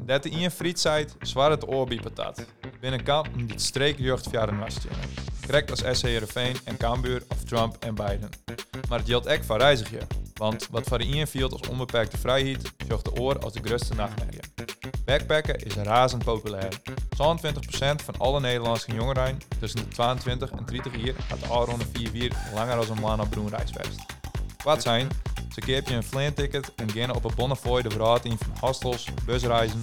Dat in friet zwaar het oor bij patat. Binnen kamp die het via de was Correct als SC Heerenveen en Cambuur of Trump en Biden. Maar het geldt ook voor reiziger. Want wat voor de infield als onbeperkte vrijheid, zorgt de oor als de grootste nachtmerrie. Backpacken is razend populair. 22% van alle Nederlandse jongeren tussen de 22 en 30 jaar gaat de ronde 4 langer als een man op Broenreisfest. Wat zijn? Ze keep je een vleenticket en gaan op een Bonnefoy de verraad van hostels, busreizen,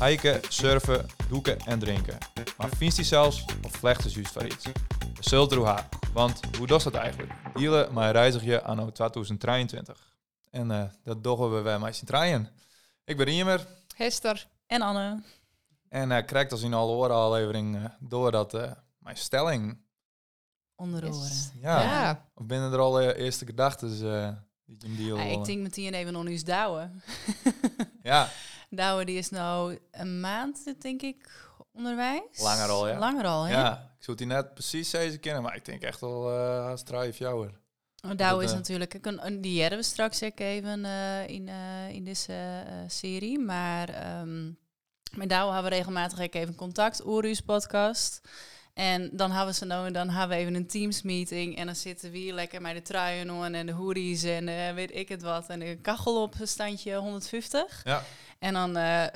hiken, surfen, doeken en drinken. Maar vindt hij zelfs of vlechten juist voor iets? We zullen haar. Want hoe doet dat eigenlijk? Dealen mijn reizigje anno 2023. En uh, dat doggen we bij mij trein. Ik ben Riemer. Hester. En Anne. En uh, krijgt als in alle oren aflevering uh, door dat uh, mijn stelling... Onder oren. Ja. ja. Of binnen er al eerste gedachten die je. Ja, ik denk meteen even nog eens douwen. ja. Douwen die is nou een maand, denk ik, onderwijs. Langer al, ja. Langer al, ja. Ik zou die net precies deze kennen, maar ik denk echt wel uh, strive jouwer. Oh, Douw is uh, natuurlijk, een, die hebben we straks ook even uh, in, uh, in deze serie. Maar um, met Douw hebben we regelmatig even contact, Oorus podcast. En dan hebben ze nou, dan hebben we even een Teams meeting en dan zitten we hier lekker met de truien aan en de hoodies en weet ik het wat en de kachel op standje 150. Ja. En dan uh,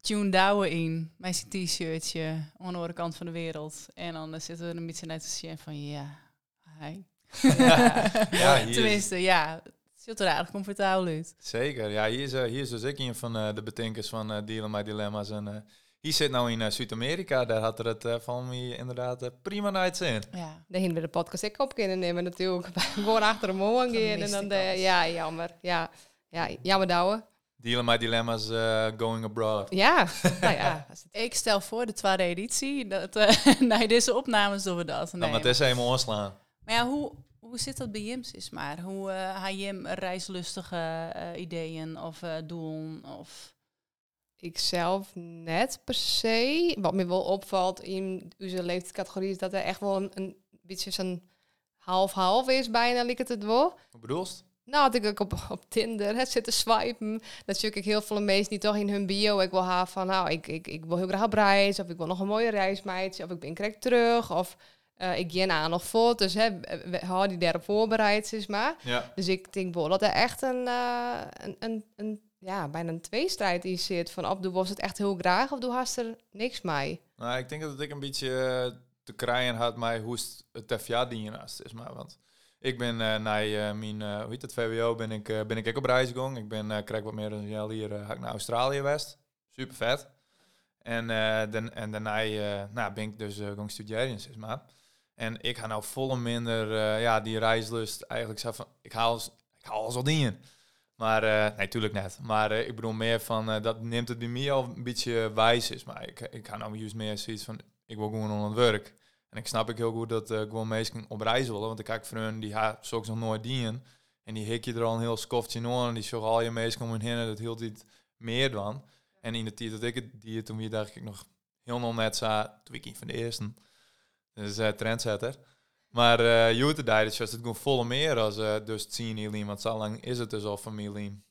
Tune Douwe in, mijn t-shirtje, aan de andere kant van de wereld. En dan uh, zitten we een beetje net te zien van, ja, hi. Ja, ja Tenminste, ja, het ziet er eigenlijk comfortabel uit. Zeker, ja, hier is, hier is dus ik een van de betenkers van Dealen My Dilemma's. En hier zit nou in Zuid-Amerika, daar had er het van me inderdaad prima nights in. Ja, daar hebben we de podcast ik op kunnen nemen natuurlijk. Gewoon achter de moon gaan en dan, de, ja, jammer. Ja, ja jammer douwen. Dealen met dilemma's uh, going abroad. Ja, nou ja. ik stel voor de tweede editie. Dat, uh, nee, deze opnames doen we dat. Nee, maar het is helemaal ontslaan. Maar ja, hoe, hoe zit dat bij Jims is maar? Hoe uh, eh, je hem reislustige ideeën of doelen? Of... Ik zelf net per se. Wat me wel opvalt in onze leeftijdscategorie is dat er echt wel een, een beetje zo'n half-half is bijna, lijkt het wel. Wat bedoelst? Nou, dat ik op, op Tinder het zitten swipen. Ik heel veel mensen die toch in hun bio. Ik wil haar van, nou, ik, ik, ik wil heel graag op reis. Of ik wil nog een mooie reismeid. Of ik ben correct terug. Of uh, ik ken aan nog foto's. Hè, hou die daarop voorbereid, is maar. Ja. Dus ik denk wel dat er echt een, uh, een, een, een, ja, bijna een tweestrijd in zit. Van, of doe was het echt heel graag of doe hast er niks mee. Nou, ik denk dat ik een beetje te krijgen had mij hoe het TFA dienen is. Maar, want ik ben uh, naar uh, mijn, hoe heet het, VWO, ben ik, ben ik ook op reis gegaan. Ik ben, krijg wat meer dan jaar hier, ik naar Australië geweest. Super vet. En, dan, en daarna nou, ben ik dus gaan studeren, zeg maar. En ik ga nou volle minder, ja, die reislust eigenlijk zo van, ik haal, ik haal alles al dingen. Maar, nee, natuurlijk net. Maar ik bedoel meer van, dat neemt het bij mij al een beetje wijs is. Maar ik, ik ga nou juist meer zoiets van, ik wil gewoon aan het werk. En ik snap ik heel goed dat gewoon mensen op reis willen. Want ik kijk vrienden die haar nog nooit dienen. En die hik je er al een heel skoftje aan. En die zorgen al je mensen om heen. Dat hield iets meer dan. En in de tijd dat ik het die toen weer dacht ik nog heel nog net zo. Toen ik van de eerste. Dus trendsetter. Maar uh, Jute daar is het gewoon volle meer als uh, dus zien jullie. Want zo lang is het dus al familie.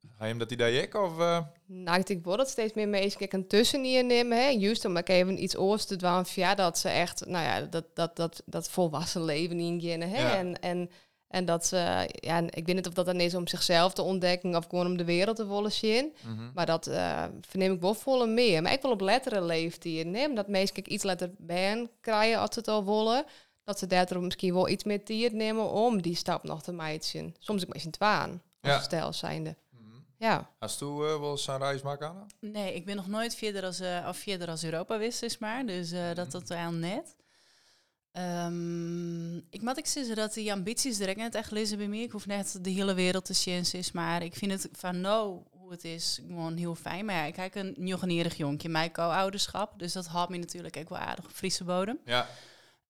Ga je hem dat idee ik? Of, uh? Nou, ik denk wel dat steeds meer mensen een tussen nemen. Hè. Juist om even iets oors te doen via dat ze echt, nou ja, dat, dat, dat, dat volwassen leven ingaan. Hè. Ja. En, en, en dat ze, ja, ik weet niet of dat dan is om zichzelf te ontdekken of gewoon om de wereld te willen zien. Mm -hmm. Maar dat uh, verneem ik wel volle meer. Maar ik wil op letteren leeftijd nemen. Dat mensen iets letter bij krijgen als ze het al willen. Dat ze daardoor misschien wel iets meer tijd nemen om die stap nog te maken. Soms ik misschien twaan, als ja. stijl zijnde. Ja. Hast du uh, wel eens een reis maken, Nee, ik ben nog nooit verder als, uh, of verder als Europa wist, is maar. Dus uh, dat tot aan net. Um, ik moet ik zeggen dat die ambities direct net echt lezen bij mij. Ik hoef net de hele wereld te zien, is maar ik vind het van nou hoe het is gewoon heel fijn. Maar ja, ik kijk een nieuwgenierig jonkje, mijn co-ouderschap. Dus dat had me natuurlijk ook wel aardig op Friese bodem. Ja.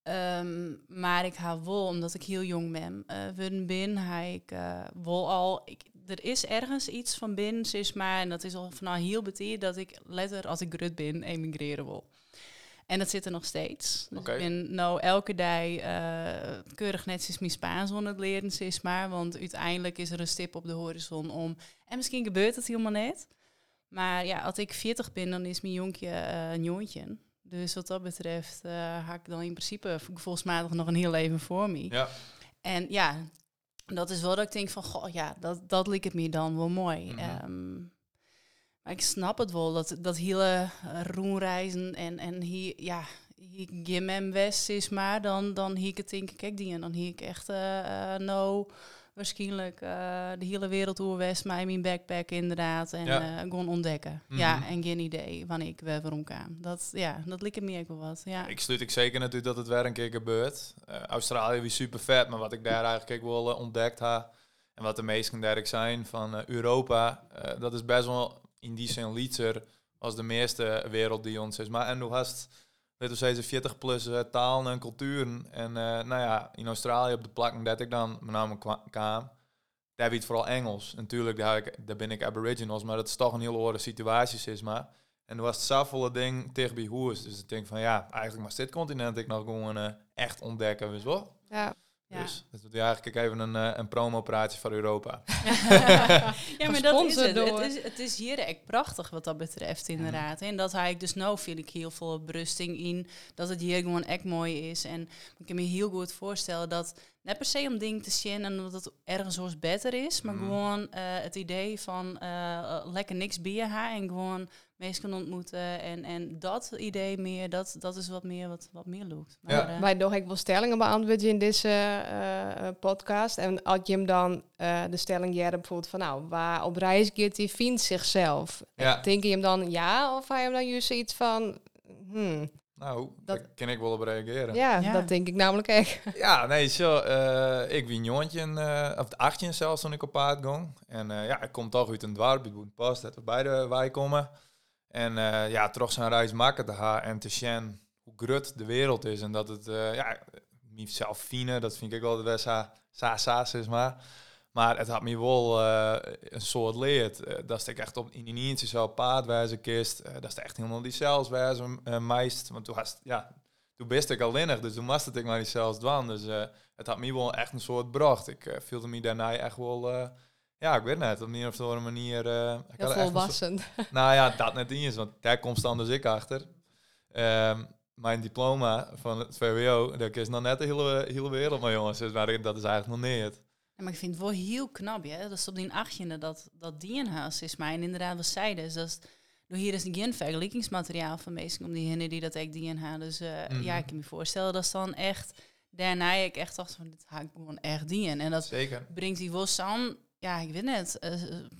Um, maar ik hou wel, omdat ik heel jong ben, uh, ben, hij ik uh, wel al, ik, er is ergens iets van binnen, is maar, en dat is al vanaf heel betier dat ik letter als ik grut ben, emigreren wil. En dat zit er nog steeds. Dus ik ben nou elke dag eh, keurig netjes mijn Spaans aan het leren, is maar. Want uiteindelijk is er een stip op de horizon om... En misschien gebeurt het helemaal net. Maar ja, als ik 40 ben, dan is mijn jonkje eh, een joontje. Dus wat dat betreft eh had ik dan in principe gevoelsmatig nog een heel leven voor me. Ja, En ja, dat is wel dat ik denk van, goh, ja, dat, dat lijkt het me dan wel mooi. Ehm, maar ik snap het wel, dat, dat hele uh, roenreizen en, en hier, ja, hier Gim en West is maar, dan, dan hier ik het denk ik, kijk die en dan hier ik echt, eh eh, nou, waarschijnlijk eh, de hele wereld door West, maar in mijn backpack inderdaad, en Ja. eh, gewoon ontdekken. Mhm. Ja, en geen idee wanneer ik weer waarom kwam. Dat, ja, dat lijkt me ook wel wat, ja. ik sluit ik zeker natuurlijk dat het weer een keer gebeurt. Eh, Australië was super vet, maar wat ik daar eigenlijk ook wel eh, ontdekt heb, en wat de meesten daar ook zijn van eh, Europa, eh, dat is best wel in die zin als de meeste wereld die ons is. Maar en hoe hast, weet we zeggen, 40 plus eh, talen en culturen. En eh, nou ja, in Australië op de plakken dat ik dan met name kwa- kwam, daar weet vooral Engels. Natuurlijk, daar, daar ben ik Aboriginals, maar dat is toch een heel andere situatie, is maar. En er was het zoveel ding tegen bij hoes. Dus ik denk van ja, eigenlijk maar dit continent ik nog gewoon eh, echt ontdekken, je wel. Ja. Ja. Dus dat is eigenlijk even een, eh, een promo-praatje voor Europa. ja, maar dat is het. Het is, het is hier echt prachtig wat dat betreft, inderdaad. En dat ik dus nou, vind ik heel veel berusting in. Dat het hier gewoon echt mooi is. En ik kan me heel goed voorstellen dat, net per se om dingen te zien en dat het ergens zoals beter is, maar Mhm. gewoon eh, het idee van eh, lekker niks bier ha en gewoon mensen ontmoeten. En, en dat idee meer, dat, dat is wat meer wat, wat meer loopt. Maar, Ja. eh, Wij nog ik wel stellingen beantwoorden in deze eh, eh, podcast. En als je hem dan eh, de stelling jaren bijvoorbeeld van nou, waar op reis gaat die vindt zichzelf. Ja. Denk je hem dan ja of hij hem dan juist iets van hmm, Nou, Dat- daar kan ik wel op reageren. ja, Ja. dat denk ik namelijk echt. Ja, nee, zo. eh, ik wie jongetje, eh of 18 zelfs toen ik op paard ging. En eh, ja, ik kom toch uit een dorp, het moet pas dat we beide wij komen. En eh, ja, toch zijn reis maken te gaan en te zien hoe groot de wereld is. En dat het, eh ja, zelf fine, dat vind ik wel de sa saas is maar. Maar het had me wel eh, een soort leerd. eh, dat ik echt op in die eentje zo paard kist. eh, dat is echt helemaal die zelfs wijzen eh, meist. Want toen was ja, toen best ik alleenig, dus toen moest het ik maar niet zelfs doen. Dus eh, het had me wel echt een soort bracht. Ik eh voelde me daarna echt wel, eh, ja, ik weet net, op een of andere manier. eh, ik Heel volwassen. nou ja, dat net niet eens, want daar komt dan dus ik achter. Ehm, mijn diploma van het VWO, dat is nog net de hele, hele wereld, maar jongens, dus, maar dat is eigenlijk nog niet. Ja, maar ik vind het wel heel knap, ja. Dat is op die achttiende dat, dat die een huis is. Maar en inderdaad, wat zij dus, dat is, door hier is geen vergelijkingsmateriaal van mensen om diegenen die dat echt die een Dus eh, Mhm. ja, ik kan me voorstellen dat is dan echt, daarna ik echt dacht van, dit ga ik gewoon echt die En dat Zeker. brengt die wel aan, ja, ik weet net, eh,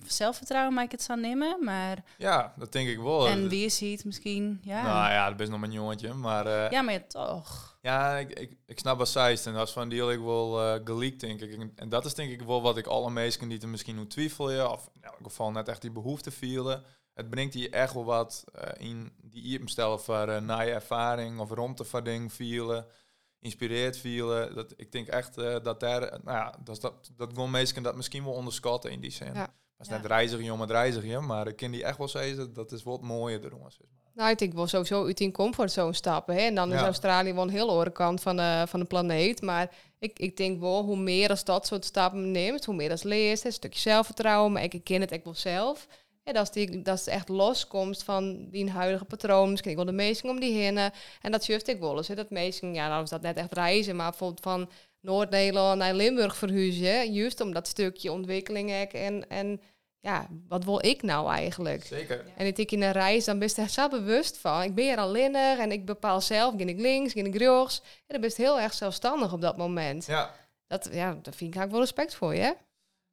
zelfvertrouwen maak ik het zo nemen, maar, Ja, dat denk ik wel. en wie ziet misschien, ja. Nou ja, dat is nog een jongetje, maar eh, ja, maar ja, toch. Ja, ik, ik, ik snap wat zij is. En dat is van die ik wel eh geleakt, denk ik. En, en dat is denk ik wel wat ik alle meesten die er misschien hoe twijfelen, of in elk geval net echt die behoefte vielen. Het brengt hier echt wel wat eh, in die je stellen voor uh, na je ervaring of ruimtevarding vielen, inspireerd vielen. Dat, ik denk echt eh, dat daar, eh, nou ja, dat, dat, dat gewoon meesten dat misschien wel onderschatten in die zin. Ja. Dat is Ja. net reiziger om het reiziger, maar ik kan die echt wel zeggen, dat is wat mooier erom. Zeg maar. Nou, ik denk wel sowieso uit die comfortzone stappen. Hè? En dan is Ja. Australië wel een heel andere kant van de, van de planeet. Maar ik, ik denk wel, hoe meer als dat soort stappen neemt, hoe meer dat leest, hè, een stukje zelfvertrouwen, maar ik ken het echt wel zelf. Ja, dat, is die, dat is echt loskomst van die huidige patroon. Misschien ik wel de meesten om die heen. En dat juist ik wel eens. hè, Dat meesten, ja, nou is dat net echt reizen, maar bijvoorbeeld van Noord-Nederland naar Limburg verhuizen. hè, Juist om dat stukje ontwikkeling hè, en, en ja, wat wil ik nou eigenlijk? Zeker. En ik in een reis, dan ben je er zo bewust van. Ik ben hier alleen en ik bepaal zelf, ga ik links, ga ik rechts. En dan ben je heel erg zelfstandig op dat moment. Ja. Dat, ja, daar vind ik eigenlijk wel respect voor je.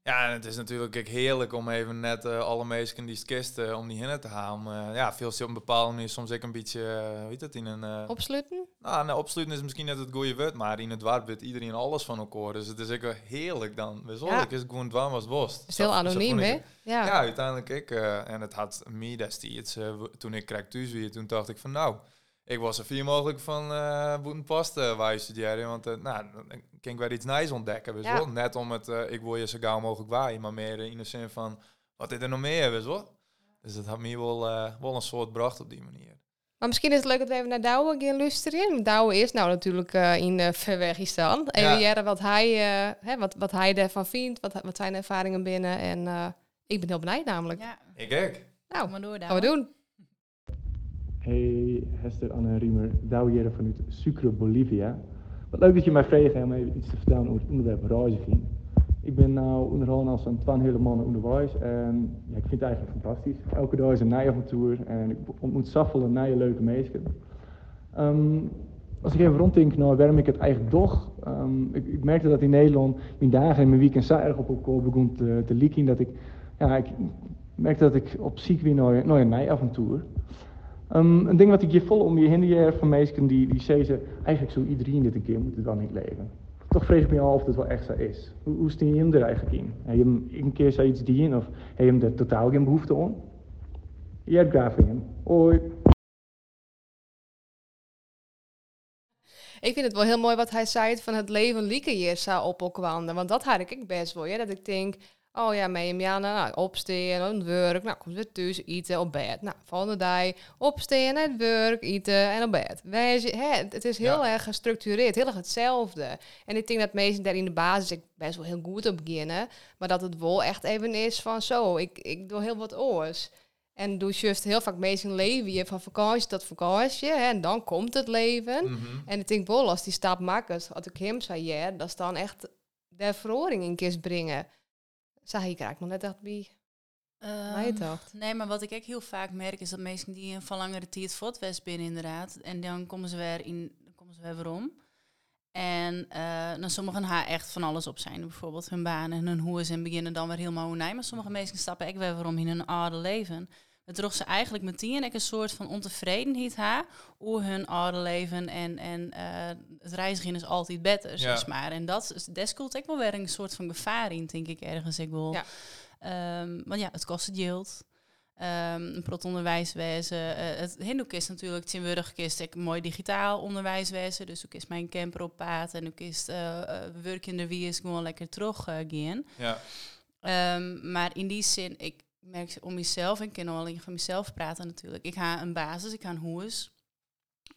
Ja, en het is natuurlijk ook heerlijk om even net eh, alle meesten die kisten om die hinnen te halen. Eh, ja, veel op een bepaalde manier soms ook een beetje, eh, hoe heet het, in een... eh, Opsluiten? nou, nou, opsluiten is misschien net het goede woord, maar in het dorp weet iedereen alles van elkaar. Dus het is ook heerlijk dan. Weet wel, Ja. ik is gewoon dwaan was worst. Is heel anoniem, ik hè? Ja. Ja, uiteindelijk ik. eh, en het had me destijds, eh, toen ik krijg thuis weer, toen dacht ik van nou, ik was er vier mogelijk van uh, Boetenpast uh, waar je studeren. Want uh, nou, dan kan ik weer iets nieuws ontdekken. Ja. wel? Net om het, uh, ik wil je zo gauw mogelijk waaien, maar meer in de zin van, wat is er nog meer, je wel? Dus dat had me wel, uh, wel een soort bracht op die manier. Maar misschien is het leuk dat we even naar Douwe gaan luisteren. Douwe is nou natuurlijk uh, in uh, Verwegistan. Even ja. wat hij, uh, hè, wat, wat hij ervan vindt, wat, wat zijn ervaringen binnen. En ik ben heel benieuwd namelijk. Ja. Ik ook. Nou, maar door, gaan we doen. Hey Hester, Anne Riemer, Douwe hier vanuit Sucre, Bolivia. Wat leuk dat je mij vraagt om even iets te vertellen over het onderwerp reizen. Ik ben nu onderhand als een twaalf hele mannen onderwijs en ja, ik vind het eigenlijk fantastisch. Elke dag is een nieuwe avontuur en ik ontmoet zoveel nieuwe leuke mensen. Um, als ik even ronddenk naar waarom ik het eigenlijk toch, um, ik, ik, merkte dat in Nederland mijn dagen en mijn weekend zo erg op elkaar begon te, te dat ik, ja, ik merkte dat ik op ziek weer naar, een nieuwe avontuur. Um, een ding wat ik je vol om je heen van mensen die, die zeggen, eigenlijk zou iedereen dit een keer moeten dan niet leven toch vrees ik me af of het wel echt zo is. Hoe, hoe je hem er eigenlijk in? Heb je hem een keer zoiets dienen of heb je hem er totaal geen behoefte aan? Je hebt graag hem. Hoi. Ik vind het wel heel mooi wat hij zei van het leven lieke hier zou opkwanden. Want dat had ik best wel. Ja, dat ik denk, Oh ja, mee ja, nou, opstaan, aan het werk. Nou, kom weer thuis, eten, op bed. Nou, volgende dag, opstaan, het werk, eten en op bed. Wij, hè, het is heel erg gestructureerd, heel erg hetzelfde. En ik denk dat mensen daar in de basis ik best wel heel goed op beginnen. Maar dat het wel echt even is van zo, ik, ik doe heel wat oors. En doe juist heel vaak mensen leven je van vakantie tot vakantie. Hè, en dan komt het leven. Mhm. En ik denk wel, als die stap maakt, als ik hem zei, ja, dat is dan echt de verhoring in kist brengen. Zag je krijgt nog net echt bij. Um, dacht. Nee, maar wat ik ook heel vaak merk is dat mensen die een van langere tijd binnen inderdaad. En dan komen ze weer in, dan komen ze weer om. En uh, dan sommigen haar echt van alles op zijn. Bijvoorbeeld hun baan en hun hoe en beginnen dan weer helemaal hoe Maar sommige mensen stappen echt weer waarom in hun oude leven het droeg ze eigenlijk meteen een soort van ontevredenheid ha hoe hun oude leven en, en uh, het reizigen is altijd beter, zeg maar. En dat, dat komt ik wel weer een soort van gevaar in, denk ik ergens. Ik wil, ja. Um, want ja, het kost het geld. Um, een prot onderwijswezen. Uh, het Hindoek is natuurlijk tegenwoordig is ik mooi digitaal onderwijswezen. Dus ook is mijn camper op paad en ook is uh, werk in de wie is gewoon lekker terug gaan. Ja. Um, maar in die zin, ik, merk om mezelf, en ik kan alleen van mezelf praten natuurlijk. Ik ga een basis, ik ga een hoes.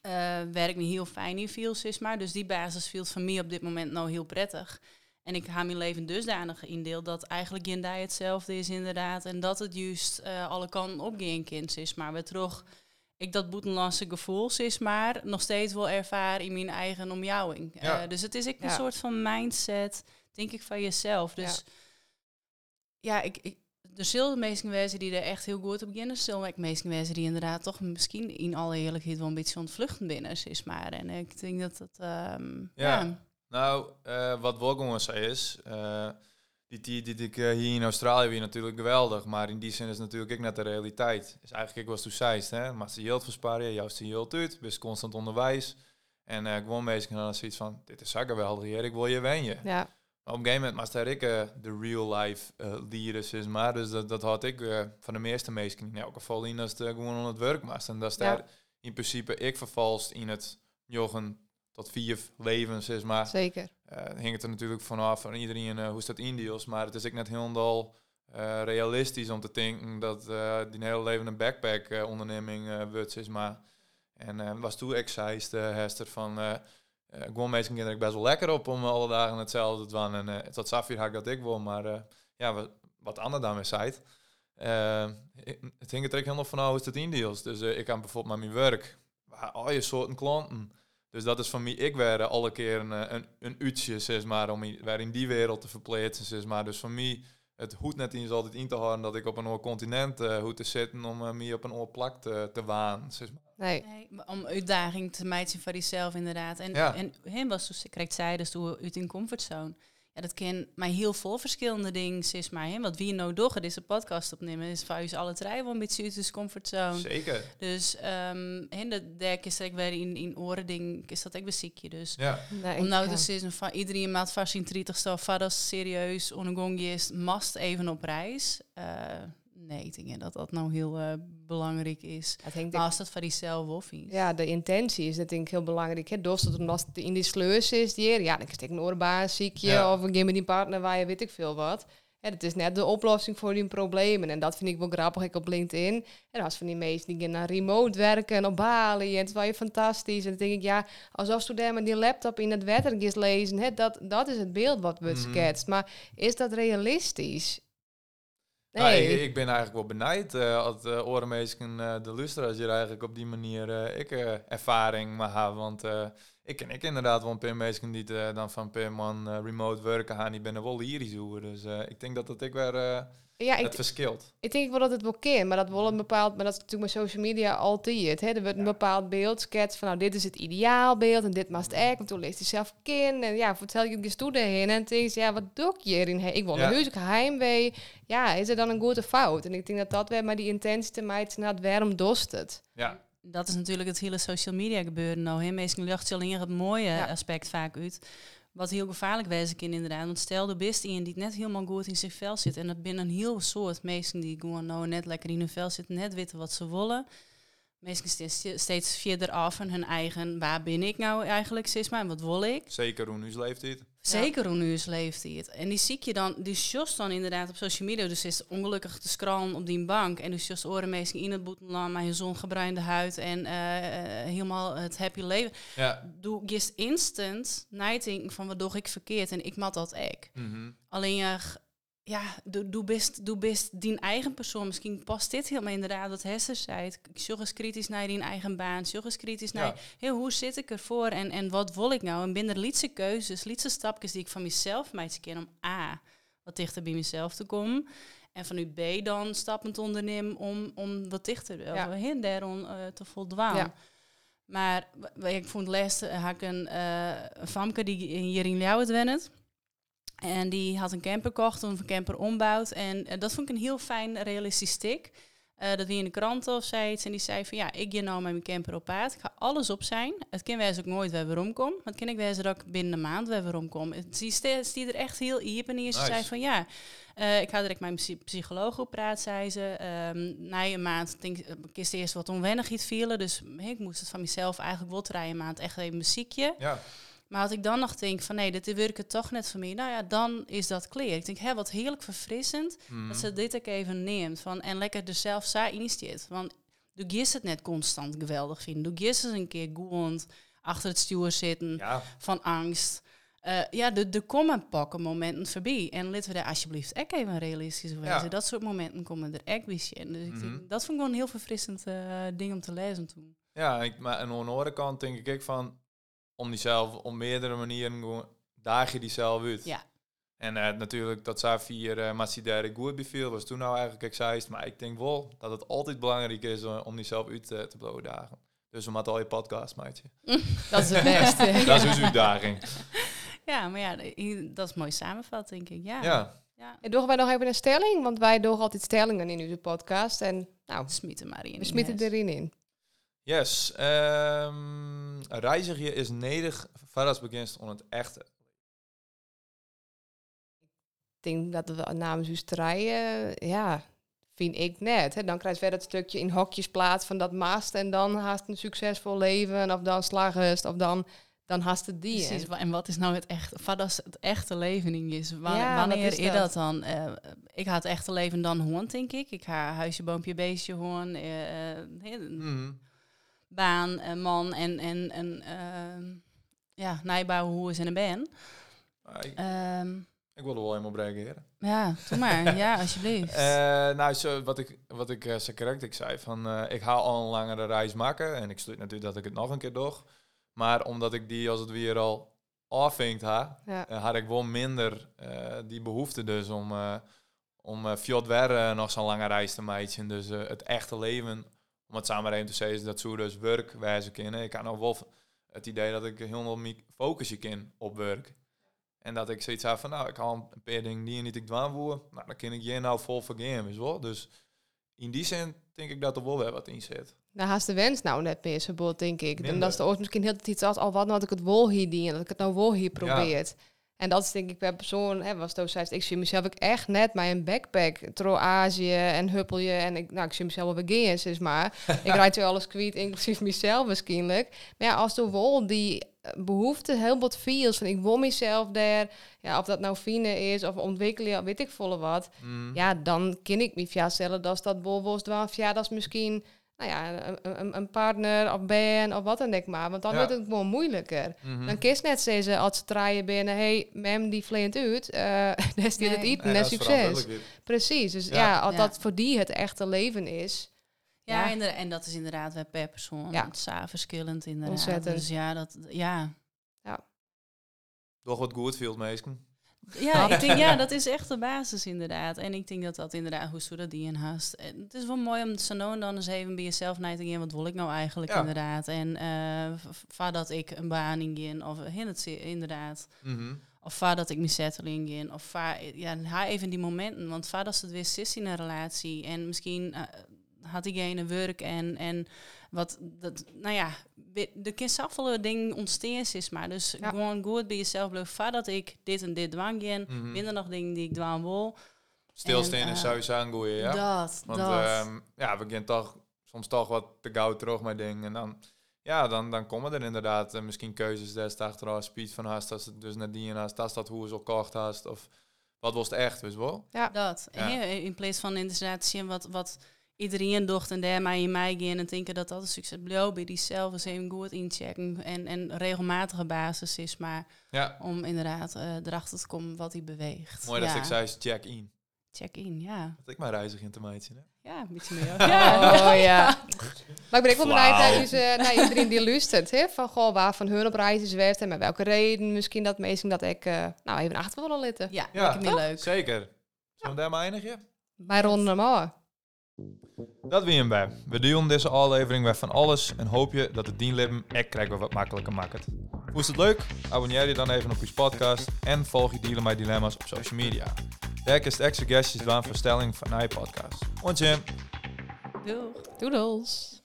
Uh, werk me heel fijn in veel, zeg maar. Dus die basis viel van mij op dit moment nou heel prettig. En ik ga mijn leven dusdanig indeel dat eigenlijk die hetzelfde is inderdaad. En dat het juist uh, alle kanten opgaan kind is. Maar we terug, ik dat boetenlandse gevoel is maar nog steeds wel ervaren in mijn eigen omjouwing. Ja. Uh, dus het is ik een soort van mindset, denk ik, van jezelf. Dus ja, ja ik, ik, er zullen mensen wezen die er echt heel goed op beginnen. Er zullen ook mensen wezen die inderdaad toch misschien in alle eerlijkheid wel een beetje ontvluchten binnen is. Maar en ik denk dat dat... Um, ja. nou, uh, wat Wolgongen zei is... Uh, die tijd die ik uh, hier in Australië weer natuurlijk geweldig. Maar in die zin is natuurlijk ik net de realiteit. Is eigenlijk ik was toen zeist, hè. Maar ze geld versparen, juist je geld uit. Best constant onderwijs. En uh, gewoon bezig en dan zoiets van... Dit is zo geweldig hier, ik wil je wenje. Ja op een gegeven moment maar ik uh, de real life uh, leren, zeg maar. Dus dat, dat had ik uh, van de meeste mensen in elk geval in als het gewoon aan het werk was. En dat is daar in principe ik vervalst in het jochen tot vier levens, zeg maar. Zeker. hing het er natuurlijk vanaf van iedereen hoe is dat deals, maar het is ik net helemaal realistisch om te denken dat die hele leven een backpack onderneming wordt, zeg maar. En was toen zei, Hester, van gewoon meestal kinderen best wel lekker op om alle dagen hetzelfde te doen. En uh, tot Safir had ik dat ik wil, maar uh, ja, wat, Anne daarmee zei. het hing er helemaal van hoe is het deals. Dus ik kan bijvoorbeeld met mijn werk, al je soorten klanten. Dus dat is van mij, ik werd alle keer een, een, een uurtje, zeg maar, om weer in die wereld te verplaatsen, zeg maar. Dus van mij, het hoeft net eens altijd in te houden dat ik op een oor continent uh, hoef te zitten om uh, me op een oor plak te, te waan. Zeg maar. Nee. nee. Om uitdaging te mijten van jezelf inderdaad. En, ja. en hem was zo correct zei, dus uit in comfortzone. Ja, dat ken mij heel veel verschillende dingen, is maar. Hè? Wat wie nou door deze podcast opnemen, is voor ons alle drie wel een beetje uit de comfortzone. Zeker. Dus um, en de dek is ik weer in, in oren ding, is dat ik beziekje. Dus ja. Nee, om nou te zeggen van iedereen maat vast in 30 stof, dat serieus, onegongje is, mast even op reis. Uh, nee, ik denk dat dat nou heel uh, belangrijk is. maar als dat voor diezelfde of iets. Ja, de intentie is denk ik heel belangrijk. Hè? Dus dat omdat het in die sleus is, die ja, dan ik een oorbaas ziekje ja. of een game met die partner waar je weet ik veel wat. hè, het is net de oplossing voor die problemen. En dat vind ik wel grappig, ik op LinkedIn. En als van die mensen die gaan naar remote werken op Bali, en het was je fantastisch. En dan denk ik, ja, alsof studenten met die laptop in het wetter lezen, hè, dat, dat is het beeld wat wordt Mhm. schetst. Maar is dat realistisch? Nou, Nee. ik, ik ben eigenlijk wel benijd uh, als uh, orenmeesken uh, de luisteraars hier eigenlijk op die manier uh, ik ervaring maar hebben. Want ik ken ik inderdaad wel een paar mensen die uh, dan van per man uh, remote werken gaan, die ben er wel zoeken. Dus ik denk dat dat ik weer ja, het ik, verschilt. ik denk wel dat het wel kan, maar dat wel een bepaald, maar dat is natuurlijk met social media altijd. Hè? Er wordt een bepaald beeld sketst van, nou, dit is het ideaalbeeld en dit mag het echt, want toen leest hij zelf kind en ja, vertel je het toe heen en denk je, ja, wat doe je hierin? Hey, ik wil Ja. een huis, ik heimwee. Ja, is er dan een goede fout? En ik denk dat dat weer maar die intentie te mijt naar waarom dost het? Ja, Dat is natuurlijk het hele social media gebeuren nou. Hè. Meestal lucht je alleen het mooie Ja. aspect vaak uit. Wat heel gevaarlijk wezen kan inderdaad. Want stel de best in die net helemaal goed in zijn vel zit. En dat binnen een heel soort mensen die gewoon nou net lekker in hun vel zitten. Net weten wat ze willen. Mensen steeds, steeds verder af van hun eigen... Waar ben ik nou eigenlijk, zeg maar? En wat wil ik? zeker hoe nu leeft dit. Zeker hoe nu is leeft hij het. En die zie je dan, die shows dan inderdaad op social media. Dus is ongelukkig te scrollen op die bank. En dus just orenmeesting in het boetenland je zongebruinde huid en eh, eh, helemaal het happy leven. Ja. Doe gist instant nadenken van wat doe ik verkeerd en ik mat dat ik. Mhm. Alleen ja, g- ja, doe, doe best, doe best die eigen persoon. Misschien past dit helemaal inderdaad wat Hester zei. Zorg eens kritisch naar die eigen baan. Zorg eens kritisch naar Ja. hey, hoe zit ik ervoor en, en wat wil ik nou? En binnen de lietse keuzes, lietse stapjes die ik van mezelf mij ken om A, wat dichter bij mezelf te komen. En van u B dan stappen te ondernemen om, om wat dichter Ja. of hin daarom eh, te voldwaan. Ja. Maar ik vond laatst uh, had ik een, eh, een famke die hier in Ljouwert wennet. En die had een camper gekocht, of een camper ombouwd. En eh, dat vond ik een heel fijn, realistisch stik. Eh, dat wie in de krant of zoiets. En die zei van ja, ik ga nou met mijn camper op paard. Ik ga alles op zijn. Het kan wijzen ook nooit weer waarom kom. Maar het kan ik wijzen dat ik binnen een maand weer waarom kom. Het die er echt heel iep en die Nice. zei van ja, eh, ik ga direct met mijn psy- psycholoog op praat, zei ze. Ehm, na een maand denk ik, eerst wat onwennig iets vielen. Dus ik moest het van mezelf eigenlijk wel draaien een maand echt even muziekje. Ja. Maar als ik dan nog denk van nee, dit werkt toch net voor mij. Nou ja, dan is dat clear. Ik denk, hè, wat heerlijk verfrissend Mhm. dat ze dit ook even neemt. Van, en lekker er zelf zo initiëert. Want doe gist het net constant geweldig vinden. Doe gist eens een keer goed achter het stuur zitten ja. van angst. Eh, ja, de, de komen pakken momenten voorbij. En laten we daar alsjeblieft ook even realistisch over Ja. Dat soort momenten komen er echt bij in. Dus ik Mhm. denk, dat vond ik wel een heel verfrissend eh, ding om te lezen toen. Ja, ik, maar en aan de andere kant denk ik van om diezelf op meerdere manieren daag je diezelf uit. Ja. En eh, natuurlijk dat zij vier uh, Massidaire goed beviel, was toen nou eigenlijk excised. Maar ik denk wel dat het altijd belangrijk is eh, om diezelf uit te, te dagen. Dus we moeten al je podcast, maatje. Dat is het beste. Dat is dus uitdaging. Ja, maar ja, dat is mooi samenvat, denk ik. Ja. Ja. ja. En doen wij nog even een stelling? Want wij doen altijd stellingen in onze podcast. En nou, Smieten maar in. we smitten Ines. erin in. Yes. ehm reiziger is nedig varas beginst on het echte. Ik denk dat we namens u strijden, ja, vind ik net. Hè. Dan krijg je weer dat stukje in hokjes plaats van dat mast. En dan haast een succesvol leven. Of dan slagest. Of dan, dan haast het die. Precies, En- wa- en wat is nou het echte, wat als het echte leven in is? Wa- Ja, wanneer is is dat? dat dan? Eh, ik ga het echte leven dan hoorn, denk ik. Ik ga huisje, boompje, beestje hoorn, Mhm. Baan, een man en, en, en ehm, ja, nijbouwen, hoe is en een ben. Ik, Ehm, ik wilde wel helemaal reageren. ja, doe maar. ja, alsjeblieft. Eh, nou, zo, wat ik, wat ik uh, zo correct ik zei, van eh, ik ga al een langere reis maken en ik sluit natuurlijk dat ik het nog een keer doe. Maar omdat ik die als het weer al afvinkt ha, ja. had ik wel minder eh, die behoefte dus om, eh om uh, fjord weer nog zo'n lange reis te maken. Dus het echte leven, om het samen even te zeggen, is dat zo dus werk wijzen kunnen. Ik had nog wel het idee dat ik helemaal me focussen kan op werk. En dat ik zoiets had van, nou, ik haal een paar dingen die niet ik dwaan voer. Nou, dan kan ik je nou vol vergeen, is wel. Dus in die zin denk ik dat er wel weer wat in zit. Daar haast de wens nou net meer zo denk ik. En dat is de oorzaak misschien heel iets als al wat nou had ik het wol hier dien, dat ik het nou wol hier probeert. En dat is denk ik per persoon, hè, was het zei, ik zie mezelf ook echt net met een backpack door Azië en huppelje en ik, nou, ik zie mezelf wel weer is maar. ik rijd weer alles kwijt, inclusief mezelf waarschijnlijk. Maar ja, als de wol die behoefte heel wat feels. Van ik wil mezelf daar. Ja, of dat nou fine is of ontwikkelen, weet ik volle wat. Mm. Ja, dan ken ik me ja stellen dat dat bolwos dwaan. Ja, dat is misschien nou ja, een, een, een partner of ben of wat dan ik maar. Want dan Ja. wordt het gewoon moeilijker. Mhm. Dan kies net zeggen als ze draaien binnen. hey, mem die vleent uit. eh daar is die het Nee. eten. Nee, en succes. Precies. Dus Ja. ja, als Ja. dat voor die het echte leven is. Ja, Ja. en dat is inderdaad bij per persoon Ja. ja. verschillend inderdaad. Ontzettend. Dus ja, dat, ja. Toch wat goed viel, meesken. Ja, ik denk, ja, dat is echt de basis inderdaad. En ik denk dat dat inderdaad, hoe zo dat die in haast. Het is wel mooi om zo nou dan eens even bij jezelf na te gaan. Wat wil ik nou eigenlijk Ja. inderdaad? En eh vaar dat ik een baan in of hin het zi- inderdaad. Mhm. Of vaar dat ik me settling in. Of vaar, ja, ha even die momenten. Want vaar dat het weer zit in een relatie. En misschien eh, had diegene werk en, en wat, dat, nou ja, de kindsafvolle ding ontsteens is maar. Dus Ja. gewoon goed bij jezelf blijven. Vaar dat ik dit en dit dwang in. Mhm. Minder nog dingen die ik dwang wil. Stilstaan En, is sowieso een goeie, ja. Dat, Want dat. ehm, ja, we gaan toch soms toch wat te gauw terug met dingen. En dan, ja, dan, dan komen er inderdaad eh, misschien keuzes des achteraf speed van haast. Als het dus net die en haast, als dat hoe ze al kocht haast. Of wat was het echt, je wel? dat. Ja. In- in plaats van inderdaad zien wat, wat iedereen docht en daar maar in mij gaan en denken dat dat een succes. Bij die zelf eens even goed inchecken. En, en regelmatige basis is maar Ja, om inderdaad eh, erachter te komen wat hij beweegt. mooi dat ja. ik zei, is check in. Check in, ja. Dat ik mijn reizig in te meidje, hè? Ja, een beetje meer. ja. Oh ja. Maar ik ben ook wel benieuwd Flauw. naar, naar iedereen die luistert. Hè? Van goh, waar van hun op reis is geweest en met welke reden. Misschien dat mensen dat ik eh, nou even achter willen letten. Ja, Ja, lijkt me toch? leuk. Zeker. Zullen we daar maar eindigen? Bij Ron normaal. Dat wie hem bij. We doen deze aflevering bij van alles en hoop je dat het dienlibben echt krijgen wat makkelijker maakt. Vond het leuk? Abonneer je dan even op je podcast en volg je Dealen My Dilemma's op social media. Daar is extra guestjes dan voor stelling van je podcast. Doeg. Doedels.